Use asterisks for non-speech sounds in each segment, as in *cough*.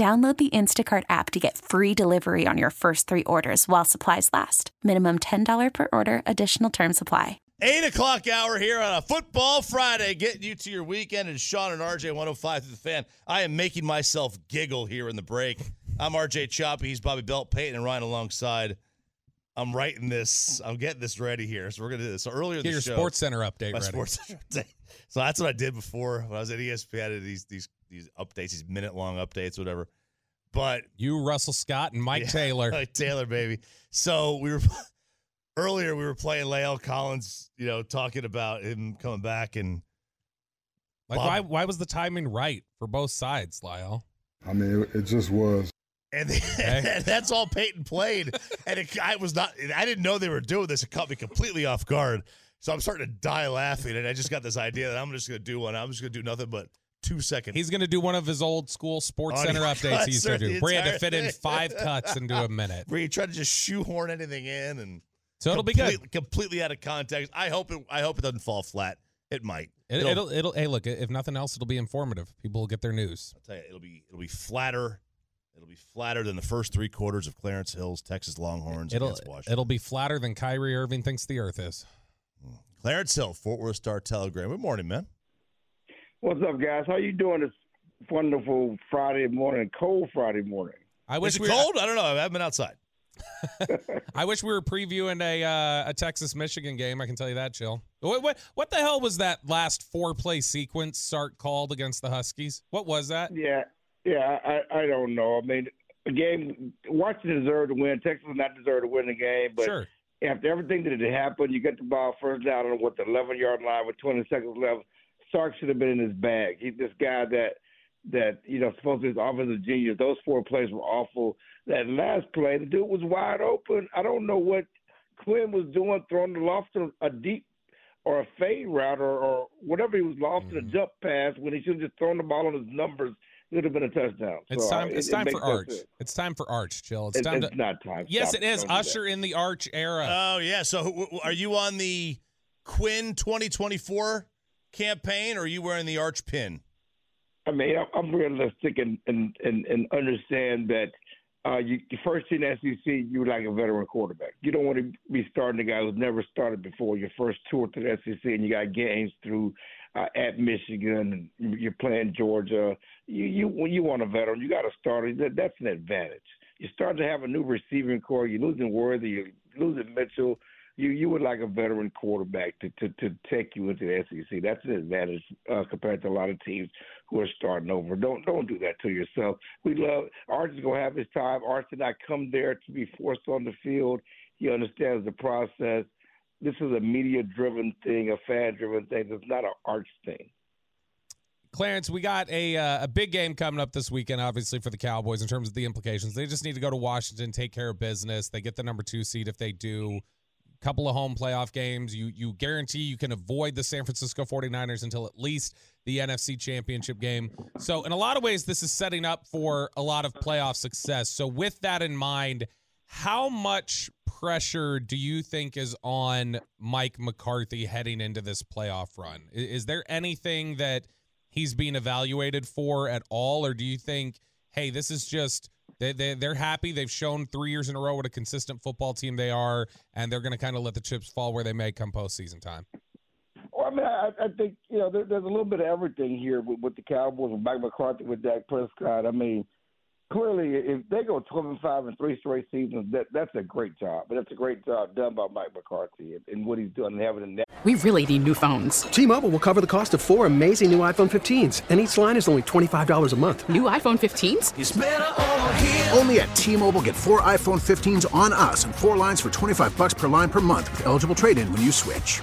Download the Instacart app to get free delivery on your first three orders while supplies last. Minimum $10 per order, additional term supply. Eight o'clock hour here on a football Friday, getting you to your weekend. And Shan and RJ 105.3 The Fan. I am making myself giggle here in the break. I'm RJ Choppy. He's Bobby Belt, Peyton, and Ryan alongside. I'm writing this. I'm getting this ready here. So we're gonna do this. So earlier, Get the your show, Sports Center update my ready. Sports Center update. So that's what I did before when I was at ESPN. I did these these these updates, these minute long updates, whatever. But You, Russell Scott, and Mike Yeah, Taylor. *laughs* like Taylor, baby. So we were *laughs* earlier. We were playing La'el Collins. You know, talking about him coming back and Like, Bob- why, why was the timing right for both sides, Lyle? I mean, it, it just was. and, and *laughs* that's all Peyton played. and it, I was not. I didn't know they were doing this. It caught me completely off guard. So I'm starting to die laughing, and I just got this idea that I'm just going to do one. I'm just going to do nothing but two seconds. He's going to do one of his old school Sports Center updates he used to do, where he had to fit in five cuts into a minute. where you try to just shoehorn anything in, and So it'll be good. Completely out of context. I hope it. I hope it doesn't fall flat. It might. It, it'll, it'll, hey, look, if nothing else, it'll be informative. People will get their news. I'll tell you, it'll be it'll be flatter. It'll be flatter than the first three quarters of Clarence Hill's Texas Longhorns It'll, against Washington. it'll be flatter than Kyrie Irving thinks the earth is. Hmm. Clarence Hill, Fort Worth Star Telegram. Good morning, man. What's up, guys? How you doing this wonderful Friday morning, cold Friday morning? I wish Is it we cold? I don't know. I haven't been outside. *laughs* I wish we were previewing a uh, a Texas Michigan game. I can tell you that, chill. What, what what the hell was that last four play sequence Sark called against the Huskies? What was that? Yeah, yeah. I I don't know. I mean, the game Washington deserved to win. Texas did not deserve to win the game, but Sure. after everything that had happened, you get the ball first down on what the 11 yard line with 20 seconds left. Sark should have been in his bag. He's this guy that that you know supposed to be his offensive genius. Those four plays were awful. That last play, the dude was wide open. I don't know what Quinn was doing, throwing the lofted a deep or a fade route or, or whatever he was lofting Mm-hmm. a jump pass when he should have just thrown the ball on his numbers. It would have been a touchdown. It's So, time. uh, It's it- it time makes for Arch. sense. It's time for Arch, chill. It's It- time it's to. not time. Yes, Stop it is. Don't that. Usher in the Arch era. Oh yeah. So who- who- are you on the Quinn 2024 campaign, or are you wearing the Arch pin? I mean, I'm- realistic and and and, and understand that uh, you you first in the SEC, you like a veteran quarterback. You don't want to be starting a guy who's never started before. Your first tour to the SEC, and you got games through uh, at Michigan, and you're playing Georgia. You you when you want a veteran, you got a starter. That, that's an advantage. You start to have a new receiving corps. You're losing Worthy. You're losing Mitchell. You you would like a veteran quarterback to to, to take you into the SEC. That's an advantage uh, compared to a lot of teams who are starting over. Don't don't do that to yourself. We love Arch is gonna have his time. Arch did not come there to be forced on the field. He understands the process. This is a media driven thing, a fan driven thing. It's not an Arch thing. Clarence, we got a uh, a big game coming up this weekend, obviously for the Cowboys in terms of the implications. They just need to go to Washington, take care of business. They get the number two seed if they do. Couple of home playoff games. You you guarantee you can avoid the San Francisco 49ers until at least the NFC Championship game. So in a lot of ways, this is setting up for a lot of playoff success. So with that in mind, how much pressure do you think is on Mike McCarthy heading into this playoff run? Is there anything that he's being evaluated for at all, or do you think, hey, this is just they, they they're happy they've shown three years in a row what a consistent football team they are, and they're going to kind of let the chips fall where they may come postseason time? Well, I mean, I, I think you know there, there's a little bit of everything here with, with the Cowboys and Mike McCarthy with Dak Prescott. I mean, clearly, if they go 12 and 5 in three straight seasons, that that's a great job. But that's a great job done by Mike McCarthy and, and what he's done and having a net. We really need new phones. T-Mobile will cover the cost of four amazing new iPhone 15s, and each line is only $25 a month. New iPhone 15s? Only at T-Mobile get four iPhone 15s on us and four lines for 25 bucks per line per month with eligible trade-in when you switch.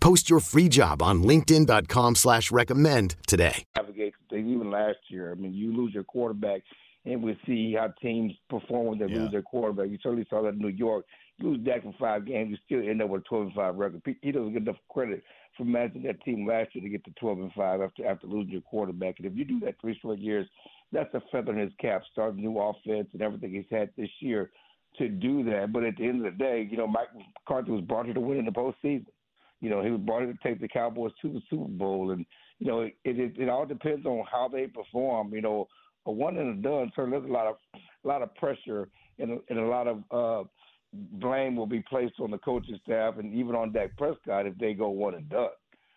Post your free job on LinkedIn.com slash recommend today. Navigate things even last year. I mean, you lose your quarterback, and we see how teams perform when they yeah. lose their quarterback. You certainly saw that in New York. You lose Dak for five games, you still end up with a 12 and 5 record. He doesn't get enough credit for managing that team last year to get to 12 and 5 after after losing your quarterback. And if you do that three straight years, that's a feather in his cap. Starting new offense and everything he's had this year to do that. But at the end of the day, you know, Mike McCarthy was brought here to win in the postseason. You know, he was brought here to take the Cowboys to the Super Bowl, and you know, it it, it all depends on how they perform. You know, a one and a done. So there's a lot of a lot of pressure and and a lot of uh, blame will be placed on the coaching staff and even on Dak Prescott if they go one and done.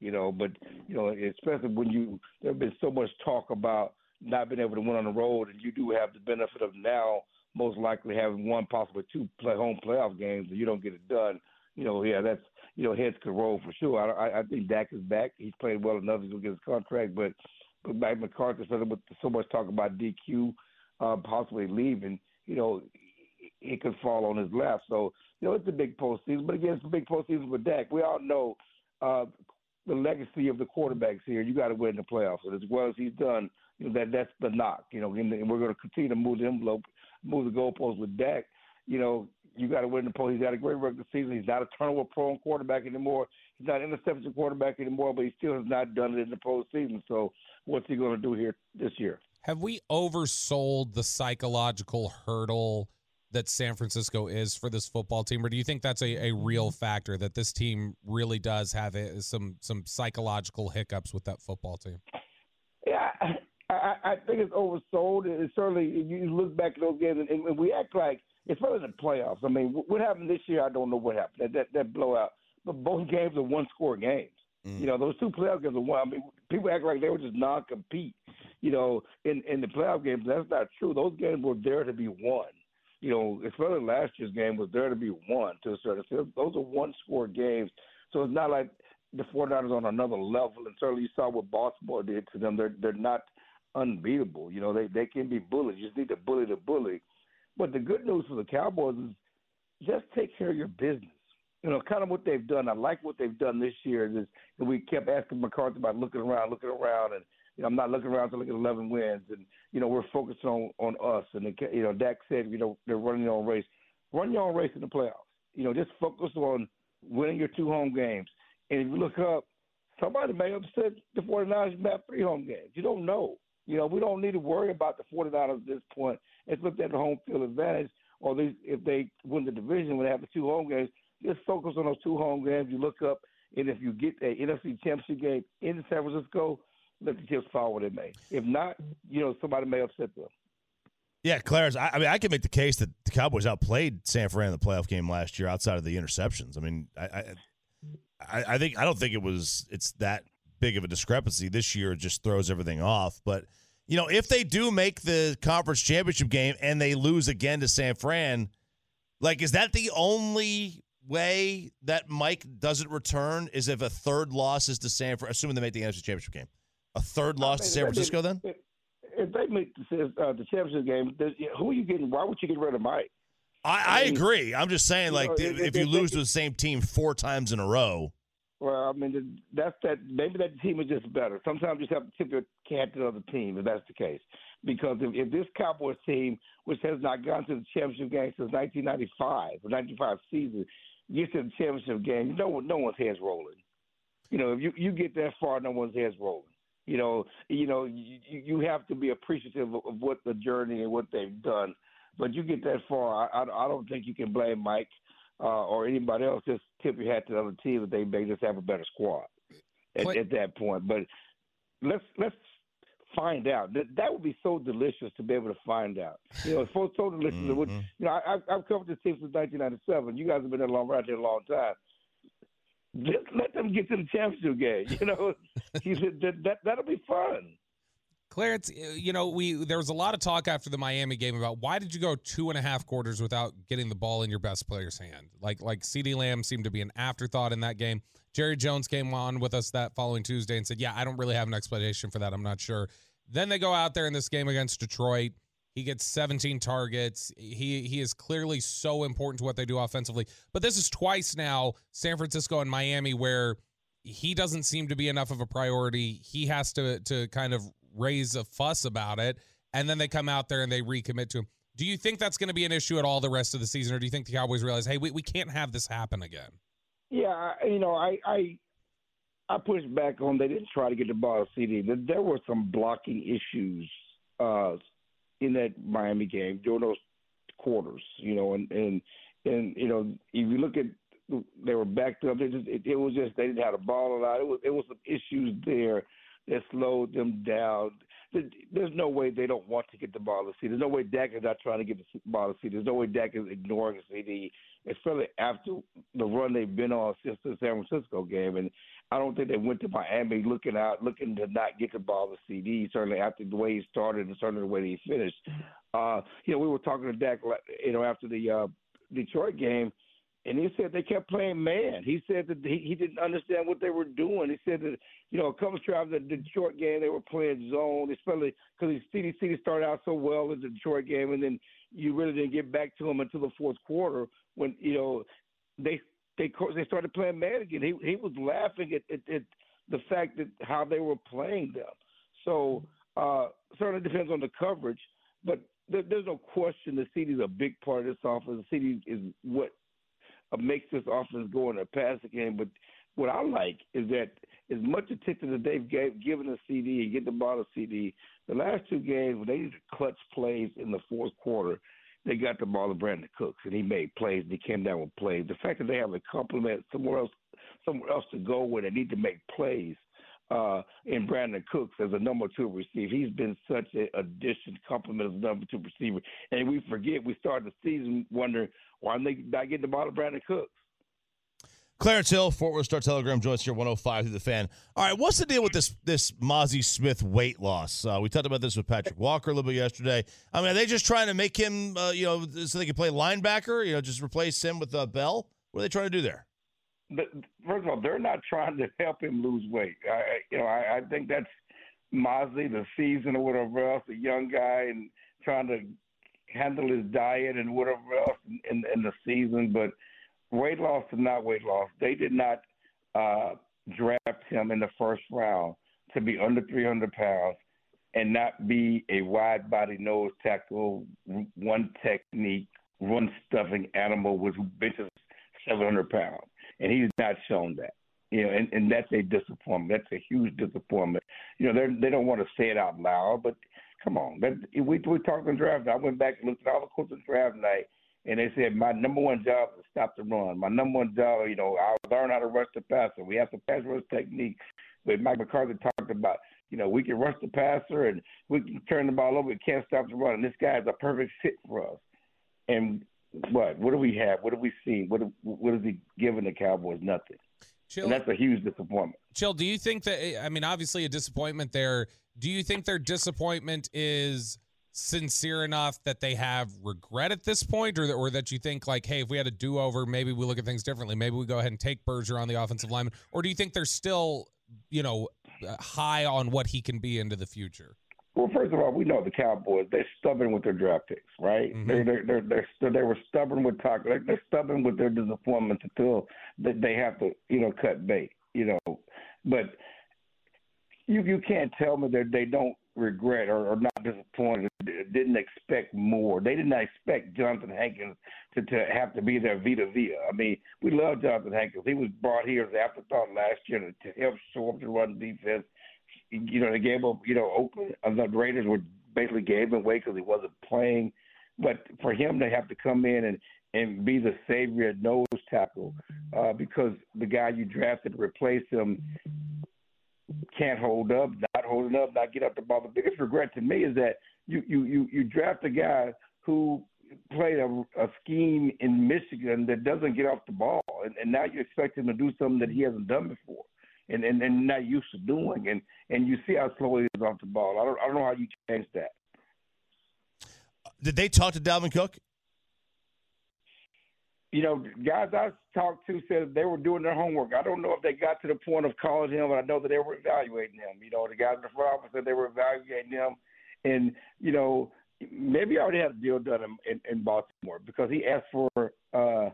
You know, but you know, especially when you there's been so much talk about not being able to win on the road, and you do have the benefit of now most likely having one, possibly two play home playoff games, and you don't get it done. You know, yeah, that's you know heads could roll for sure. I, I think Dak is back. He's played well enough. He's gonna get his contract, but but Mike McCarthy, especially with so much talk about DQ uh, possibly leaving, you know, it could fall on his lap. So you know, it's a big postseason. But again, it's a big postseason for Dak. We all know uh, the legacy of the quarterbacks here. You got to win the playoffs, and as well as he's done, you know that that's the knock. You know, and, and we're going to continue to move the envelope, move the goalposts with Dak. You know, you got to win the poll. He's had a great regular season. He's not a turnover prone quarterback anymore. He's not an interception quarterback anymore, but he still has not done it in the postseason. So what's he going to do here this year? Have we oversold the psychological hurdle that San Francisco is for this football team, or do you think that's a, a real factor that this team really does have a, some some psychological hiccups with that football team? Yeah, I, I think it's oversold. It's certainly you look back at those games, and, and we act like – especially in the playoffs. I mean, what happened this year? I don't know what happened. That that, that blowout, but both games are one score games. Mm. You know, those two playoff games are one. I mean, people act like they were just non-compete. You know, in in the playoff games, that's not true. Those games were there to be won. You know, especially last year's game was there to be won to a certain extent. Those are one-score games, so it's not like the 49ers on another level. And certainly, you saw what Baltimore did to them. They're they're not unbeatable. You know, they they can be bullied. You just need to bully the bully. But the good news for the Cowboys is just take care of your business. You know, kind of what they've done. I like what they've done this year. Is and we kept asking McCarthy about looking around, looking around, and you know, I'm not looking around to look at 11 wins, and you know, we're focused on on us. And the, you know, Dak said, you know, they're running their own race. Run your own race in the playoffs. You know, just focus on winning your two home games. And if you look up, somebody may said the 49ers have three home games. You don't know. You know, we don't need to worry about the 49ers at this point. Let's look at the home field advantage or they, if they win the division when they have the two home games, just focus on those two home games. You look up, and if you get a NFC Championship game in San Francisco, let the chips fall where they may. If not, you know somebody may upset them. Yeah, Clarence. I, I, mean, I can make the case that the Cowboys outplayed San Fran in the playoff game last year, outside of the interceptions. I mean, I, I, I think I don't think it was it's that big of a discrepancy this year. It just throws everything off. But you know, if they do make the conference championship game and they lose again to San Fran, like, is that the only way that Mike doesn't return? Is if a third loss is to San Fran, assuming they make the NFC championship game, a third loss to San Francisco, then? If they make the, uh, the championship game, who are you getting? Why would you get rid of Mike? I, I agree. I'm just saying, like, you know, if, if, you lose to the same team four times in a row. Well, I mean, that's that. Maybe that team is just better. Sometimes you just have to tip your cap to the other team if that's the case. Because if, if this Cowboys team, which has not gone to the championship game since 1995 or 95 season, gets to the championship game, no no one's heads rolling. You know, if you you get that far, no one's heads rolling. You know, you know, you, you have to be appreciative of, of what the journey and what they've done. But you get that far, I, I, I don't think you can blame Mike uh, or anybody else. Just tip your hat to the other team that they may just have a better squad at, at that point. But let's let's find out. That that would be so delicious to be able to find out. You know, it's so, so delicious. Mm-hmm. You know, I, I've covered this team since 1997. You guys have been there long, right there a long time. Just let them get to the championship game. You know, *laughs* he said that, that that'll be fun. Clarence, uh, you know, we there was a lot of talk after the Miami game about why did you go two and a half quarters without getting the ball in your best player's hand? Like like CeeDee Lamb seemed to be an afterthought in that game. Jerry Jones came on with us that following Tuesday and said, "Yeah, I don't really have an explanation for that. I'm not sure." Then they go out there in this game against Detroit. He gets 17 targets. He he is clearly so important to what they do offensively. But this is twice now, San Francisco and Miami, where he doesn't seem to be enough of a priority. He has to to kind of raise a fuss about it, and then they come out there and they recommit to him. Do you think that's going to be an issue at all the rest of the season, or do you think the Cowboys realize, hey, we, we can't have this happen again? Yeah, you know, I I I pushed back on they didn't try to get the ball to CeeDee. There were some blocking issues uh, in that Miami game during those quarters, you know, and and and you know, if you look at they were backed up. It, just, it, it was just they didn't have the ball a lot. It was it was some issues there that slowed them down. There's no way they don't want to get the ball to CeeDee. There's no way Dak is not trying to get the ball to CeeDee. There's no way Dak is ignoring CeeDee, especially after the run they've been on since the San Francisco game. And I don't think they went to Miami looking out, looking to not get the ball to CeeDee. Certainly after the way he started and certainly the way he finished. Uh, you know, we were talking to Dak, you know, after the uh, Detroit game and he said they kept playing man. He said that he, he didn't understand what they were doing. He said that you know a couple of times the Detroit game they were playing zone, especially because CeeDee CeeDee started out so well in the Detroit game, and then you really didn't get back to him until the fourth quarter when you know they they they started playing man again. He he was laughing at, at, at the fact that how they were playing them. So uh, certainly depends on the coverage, but there, there's no question the CeeDee is a big part of this offense. CeeDee is what makes this offense go in a passing game. But what I like is that as much attention that they've gave, given the CeeDee and get the ball to CeeDee, the last two games when they needed clutch plays in the fourth quarter, they got the ball to Brandin Cooks and he made plays and he came down with plays. The fact that they have a complement somewhere else somewhere else to go where they need to make plays uh, in Brandin Cooks as a number two receiver. He's been such an addition, complement as a number two receiver. And we forget we started the season wondering why they not getting the ball to Brandin Cooks. Clarence Hill, Fort Worth Star Telegram joins here 105.3 The Fan. All right, what's the deal with this this Mazi Smith weight loss? Uh, we talked about this with Patrik Walker a little bit yesterday. I mean, are they just trying to make him, uh, you know, so they can play linebacker? You know, just replace him with uh, Bell? What are they trying to do there? But first of all, they're not trying to help him lose weight. I, you know, I, I think that's Mazi, the season or whatever else, a young guy, and trying to handle his diet and whatever else in, in, in the season. But weight loss is not weight loss. They did not uh, draft him in the first round to be under 300 pounds and not be a wide body nose tackle, one technique, run stuffing animal with who benches 700 pounds. And he's not shown that. You know, and, and that's a disappointment. That's a huge disappointment. You know, they they don't want to say it out loud, but come on. That we we talked on draft. I went back and looked at all the quotes on draft night, and they said my number one job is to stop the run. My number one job, you know, I'll learn how to rush the passer. We have some pass rush technique, but Mike McCarthy talked about, you know, we can rush the passer and we can turn the ball over. We can't stop the run. And this guy is a perfect fit for us. And what? What do we have? What do we see? What what is he giving the Cowboys? Nothing. Chill. And that's a huge disappointment. Chill, do you think that I mean obviously a disappointment there. Do you think their disappointment is sincere enough that they have regret at this point or, or that you think like hey if we had a do-over maybe we look at things differently maybe we go ahead and take Berger on the offensive lineman or do you think they're still you know high on what he can be into the future well, first of all, we know the Cowboys. They're stubborn with their draft picks, right? Mm-hmm. They're, they're they're they're they were stubborn with talk. They're, they're stubborn with their disappointments until they, they have to, you know, cut bait, you know. But you you can't tell me that they don't regret or, or not disappointed. Didn't expect more. They did not expect Johnathan Hankins to to have to be their Vita Vea. I mean, we love Johnathan Hankins. He was brought here as afterthought last year to, to help show up the run defense you know, they gave up, you know, Oakland. Uh, the Raiders were basically gave him away because he wasn't playing. But for him to have to come in and and be the savior at nose tackle uh, because the guy you drafted to replace him can't hold up, not holding up, not get up the ball. The biggest regret to me is that you you you, you draft a guy who played a, a scheme in Michigan that doesn't get off the ball, and, and now you expect him to do something that he hasn't done before and, and, and not used to doing. And and you see how slow he is off the ball. I don't I don't know how you change that. Did they talk to Dalvin Cook? You know, guys I talked to said they were doing their homework. I don't know if they got to the point of calling him, but I know that they were evaluating him. You know, the guys in the front office said they were evaluating him, and you know, maybe I already had a deal done in, in, in Baltimore because he asked for uh,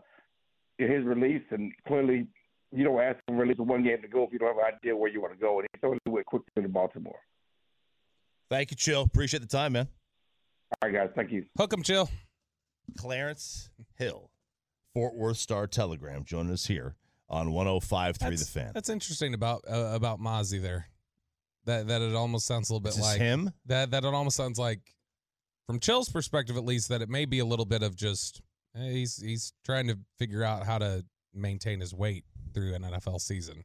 his release, and clearly you don't ask him really for one game to go if you don't have an idea where you want to go. And he totally went quickly to Baltimore. Thank you, Chill. Appreciate the time, man. All right, guys. Thank you. Hook 'em, Chill. Clarence Hill, Fort Worth Star Telegram, joining us here on 105.3 The Fan. That's interesting about uh, about Mazi there. That that it almost sounds a little bit Is this like him? That that it almost sounds like, from Chill's perspective at least, that it may be a little bit of just eh, he's he's trying to figure out how to maintain his weight through an NFL season.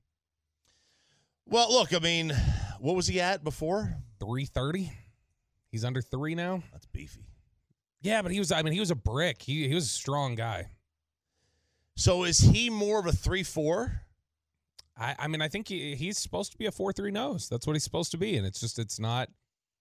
Well, look, I mean, what was he at before? 330. He's under three now. That's beefy. Yeah, but he was. I mean, he was a brick. He he was a strong guy. So is he more of a three four? I I mean, I think he, he's supposed to be a four three nose. That's what he's supposed to be, and it's just it's not.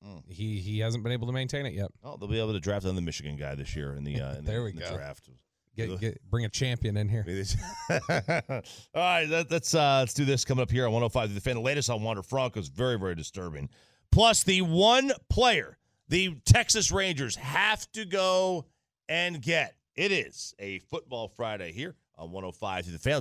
Mm. He he hasn't been able to maintain it yet. Oh, they'll be able to draft another Michigan guy this year in the uh, in *laughs* There the, we in the draft. Get, get bring a champion in here. *laughs* All right, let, us uh, let's do this coming up here on 105.3 The Fan. The latest on Wander Franco is very very disturbing. Plus, the one player the Texas Rangers have to go and get. It is a football Friday here on 105.3 The Fan.